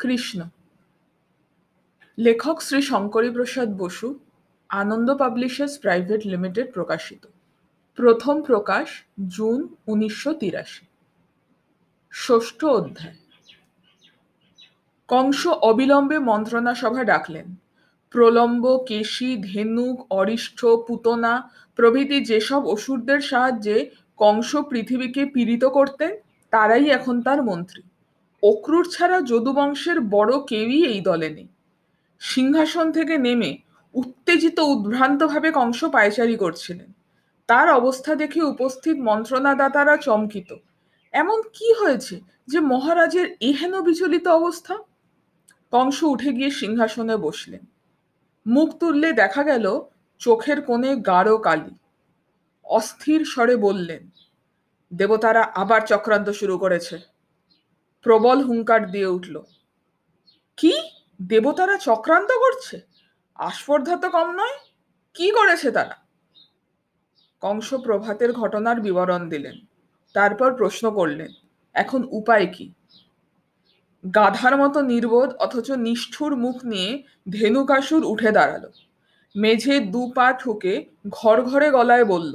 কৃষ্ণ। লেখক Shri Shankari Prasad Basu, Ananda publishers private limited প্রকাশিত। প্রথম প্রকাশ জুন উনিশশো তিরাশি। ষষ্ঠ অধ্যায়। কংস অবিলম্বে মন্ত্রণা সভা ডাকলেন। প্রলম্ব, কেশি, ধেনুক, অরিষ্ঠ, পুতনা প্রভৃতি যেসব অসুরদের সাহায্যে কংস পৃথিবীকে পীড়িত করতেন, তারাই এখন তার মন্ত্রী। অক্রুর ছাড়া যদুবংশের বড় কেউই এই দলে নেই। সিংহাসন থেকে নেমে উত্তেজিত, উদ্ভ্রান্তভাবে কংস পায়চারি করছিলেন। তার অবস্থা দেখে উপস্থিত মন্ত্রণাদাতারা চমকিত। এমন কি হয়েছে যে মহারাজের এহেন বিচলিত অবস্থা? কংস উঠে গিয়ে সিংহাসনে বসলেন। মুখ তুললে দেখা গেল চোখের কোণে গাঢ় কালি। অস্থির স্বরে বললেন, দেবতারা আবার চক্রান্ত শুরু করেছে। প্রবল হুঙ্কার দিয়ে উঠল। কি? দেবতারা চক্রান্ত করছে? আস্পর্ধা তো কম নয়। কি করেছে তারা? কংস প্রভাতের ঘটনার বিবরণ দিলেন। তারপর প্রশ্ন করলেন, এখন উপায় কি? গাধার মতো নির্বোধ অথচ নিষ্ঠুর মুখ নিয়ে ধেনুকাসুর উঠে দাঁড়াল। মেঝে দু পা ঠুকে ঘর ঘরে গলায় বলল,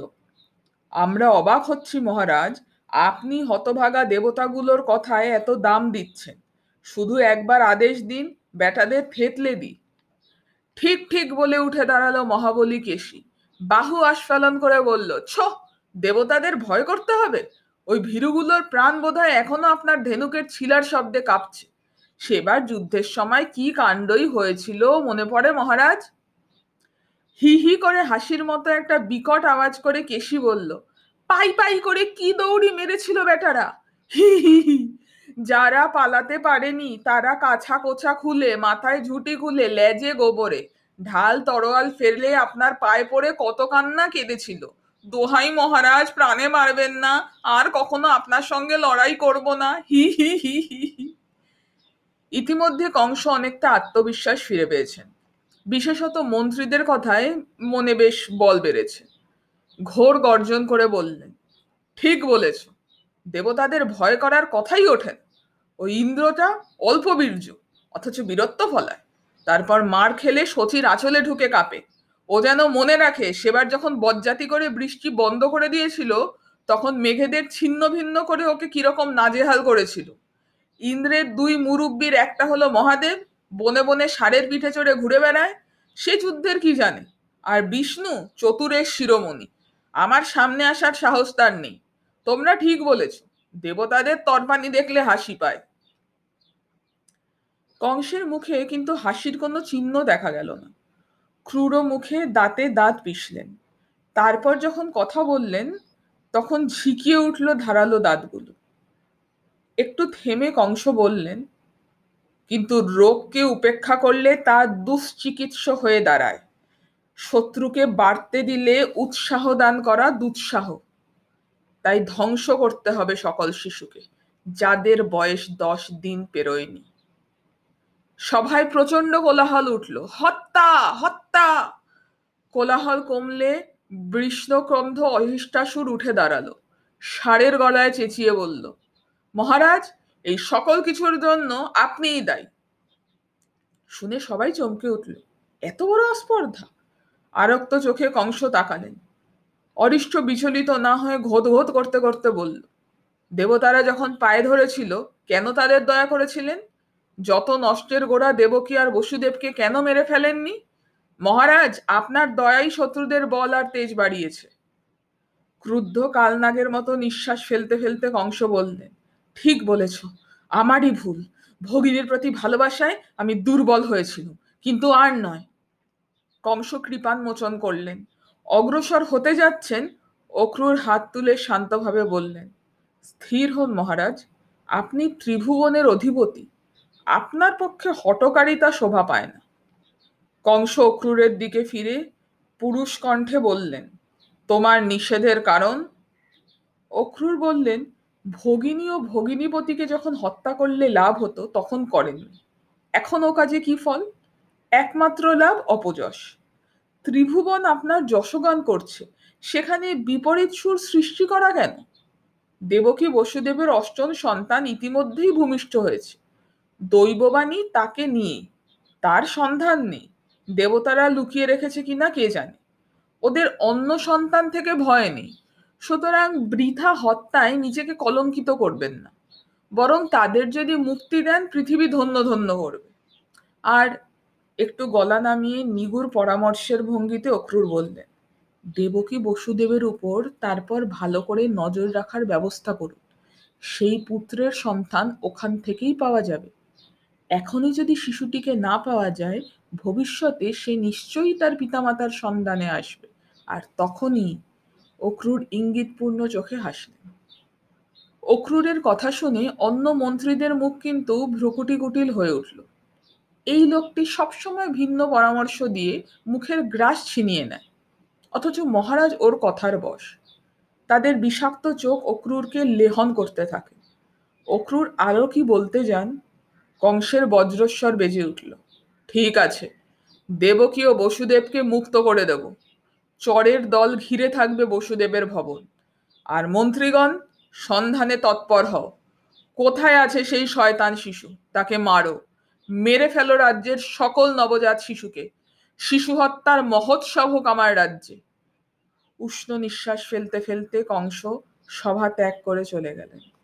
আমরা অবাক হচ্ছি মহারাজ আপনি হতভাগা দেবতাগুলোর কথায় এত দাম দিচ্ছেন। শুধু একবার আদেশ দিন বেটাদের থেতলে দি ঠিক ঠিক বলে উঠে দাঁড়াল মহাবলী কেশী। বাহু আস্ফালন করে বলল, ছ, দেবতাদের ভয় করতে হবে? ওই ভীরুগুলোর প্রাণ বোধহয় এখনও আপনার ধেনুকের ছিলার শব্দে কাঁপছে। সেবার যুদ্ধের সময় কি কাণ্ডই হয়েছিল মনে পড়ে মহারাজ? হি হি করে হাসির মতো একটা বিকট আওয়াজ করে কেশি বলল পাই পাই করে কি দৌড়ি মেরেছিল বেটারা। হি যারা পালাতে পারেনি, তারা কাছা কোছা খুলে, মাথায় ঝুটি খুলে, লেজে গোবরে। ঢাল তরোয়াল ফেরলে আপনার পায়ে পড়ে কত কান্না কেঁদেছিল। দোহাই মহারাজ, প্রাণে মারবেন না, আর কখনো আপনার সঙ্গে লড়াই করব না। হি হি হি হি। ইতিমধ্যে কংস অনেকটা আত্মবিশ্বাস ফিরে পেয়েছেন। বিশেষত মন্ত্রীদের কথায় মনে বেশ বল বেড়েছে। ঘোর গর্জন করে বললেন ঠিক বলেছ। দেবতাদের ভয় করার কথাই ওঠেন ওই ইন্দ্রটা অল্প বীর্য, অথচ বীরত্ব ফলায়। তারপর মার খেলে সচির আঁচলে ঢুকে কাঁপে। ও যেন মনে রাখে, সেবার যখন বজ্জাতি করে বৃষ্টি বন্ধ করে দিয়েছিল, তখন মেঘেদের ছিন্ন ভিন্ন করে ওকে কীরকম নাজেহাল করেছিল। ইন্দ্রের দুই মুরব্বীর, একটা হলো মহাদেব, বনে বনে ষাঁড়ের পিঠে চড়ে ঘুরে বেড়ায়, সে যুদ্ধের কি জানে? আর বিষ্ণু চতুরের শিরোমণি। আমার সামনে আসার সাহস তার নেই। তোমরা ঠিক বলেছ, দেবতাদের তরপানি দেখলে হাসি পায়। কংসের মুখে কিন্তু হাসির কোনো চিহ্ন দেখা গেল না। ক্রূর মুখে দাঁতে দাঁত পিষলেন। তারপর যখন কথা বললেন, তখন ঝিকিয়ে উঠল ধারালো দাঁতগুলো। একটু থেমে কংস বললেন, কিন্তু রোগকে উপেক্ষা করলে তা দুশ্চিকিৎস হয়ে দাঁড়ায়। শত্রুকে বাড়তে দিলে উৎসাহ দান করা দুৎসাহ। তাই ধ্বংস করতে হবে সকল শিশুকে, যাদের বয়স দশ দিন পেরোয়নি। সভায় প্রচণ্ড কোলাহল উঠল। হত্যা হত্যা! কোলাহল কমলে বৃষ্ণক্রন্ধ অহিষ্টাসুর উঠে দাঁড়াল। ষাঁড়ের গলায় চেঁচিয়ে বলল, মহারাজ, এই সকল কিছুর জন্য আপনিই দায়ী। শুনে সবাই চমকে উঠল। এত বড় আস্পর্ধা আরক্ত চোখে কংস তাকালেন। অরিষ্ট বিচলিত না হয়ে ঘোদ ঘোদ করতে করতে বলল, দেবতারা যখন পায়ে ধরেছিল, কেন তাদের দয়া করেছিলেন? যত নষ্টের গোড়া দেবকী আর বসুদেবকে কেন মেরে ফেলেননি? মহারাজ, আপনার দয়াই শত্রুদের বল আর তেজ বাড়িয়েছে। ক্রুদ্ধ কালনাগের মতো নিঃশ্বাস ফেলতে ফেলতে কংস বললেন, ঠিক বলেছ, আমারই ভুল। ভগিনীর প্রতি ভালোবাসায় আমি দুর্বল হয়েছিল কিন্তু আর নয়। কংস কৃপান মোচন করলেন। অগ্রসর হতে যাচ্ছেন অক্রুর হাত তুলে শান্তভাবে বললেন, স্থির হন মহারাজ, আপনি ত্রিভুবনের অধিপতি। আপনার পক্ষে হটকারিতা শোভা পায় না। কংস অক্রুরের দিকে ফিরে পুরুষ কণ্ঠে বললেন, তোমার নিষেধের কারণ? অক্রুর বললেন, ভগিনী ও ভগিনীপতিকে যখন হত্যা করলে লাভ হতো, তখন করেননি। এখন ও কাজে কি ফল? একমাত্র লাভ অপযশ। ত্রিভুবন আপনার যশগান করছে। সেখানে বিপরীত সুর সৃষ্টি করা কেন? দেবকী বসুদেবের অষ্টম সন্তান ইতিমধ্যেই ভূমিষ্ঠ হয়েছে। দৈববাণী তাকে নিয়ে, তার সন্ধান নেই। দেবতারা লুকিয়ে রেখেছে কিনা কে জানে? ওদের অন্য সন্তান থেকে ভয় নেই। সুতরাং বৃথা হত্যায় নিজেকে কলঙ্কিত করবেন না। বরং তাদের যদি মুক্তি দেন, পৃথিবী ধন্য ধন্য করবে। আর একটু গলা নামিয়ে নিগুর পরামর্শের ভঙ্গিতে অক্রুর বললেন দেবকী বসুদেবের উপর তারপর ভালো করে নজর রাখার ব্যবস্থা করুন। সেই পুত্রের সন্তান ওখান থেকেই পাওয়া যাবে। এখনই যদি শিশুটিকে না পাওয়া যায়, ভবিষ্যতে সে নিশ্চয়ই তার পিতামাতার সন্ধানে আসবে। আর তখনই অক্রুর ইঙ্গিতপূর্ণ চোখে হাসলেন। অক্রুরের কথা শুনে অন্য মন্ত্রীদের মুখ কিন্তু ভ্রুকুটি কুটিল হয়ে উঠল। এই লোকটি সবসময় ভিন্ন পরামর্শ দিয়ে মুখের গ্রাস ছিনিয়ে নেয়। অথচ মহারাজ ওর কথার বশ। তাদের বিষাক্ত চোখ অক্রুরকে লেহন করতে থাকে। অক্রুর আরও কি বলতে যান? কংসের বজ্রস্বর বেজে উঠল। ঠিক আছে দেবকী ও বসুদেবকে মুক্ত করে দেব। চরের দল ঘিরে থাকবে বসুদেবের ভবন। আর মন্ত্রীগণ, সন্ধানে তৎপর হও। কোথায় আছে সেই শয়তান শিশু? তাকে মারো। মেরে ফেলো রাজ্যের সকল নবজাত শিশুকে। শিশু হত্যার মহোৎসব হোক আমার রাজ্যে। উষ্ণ নিঃশ্বাস ফেলতে ফেলতে কংস সভা ত্যাগ করে চলে গেলেন।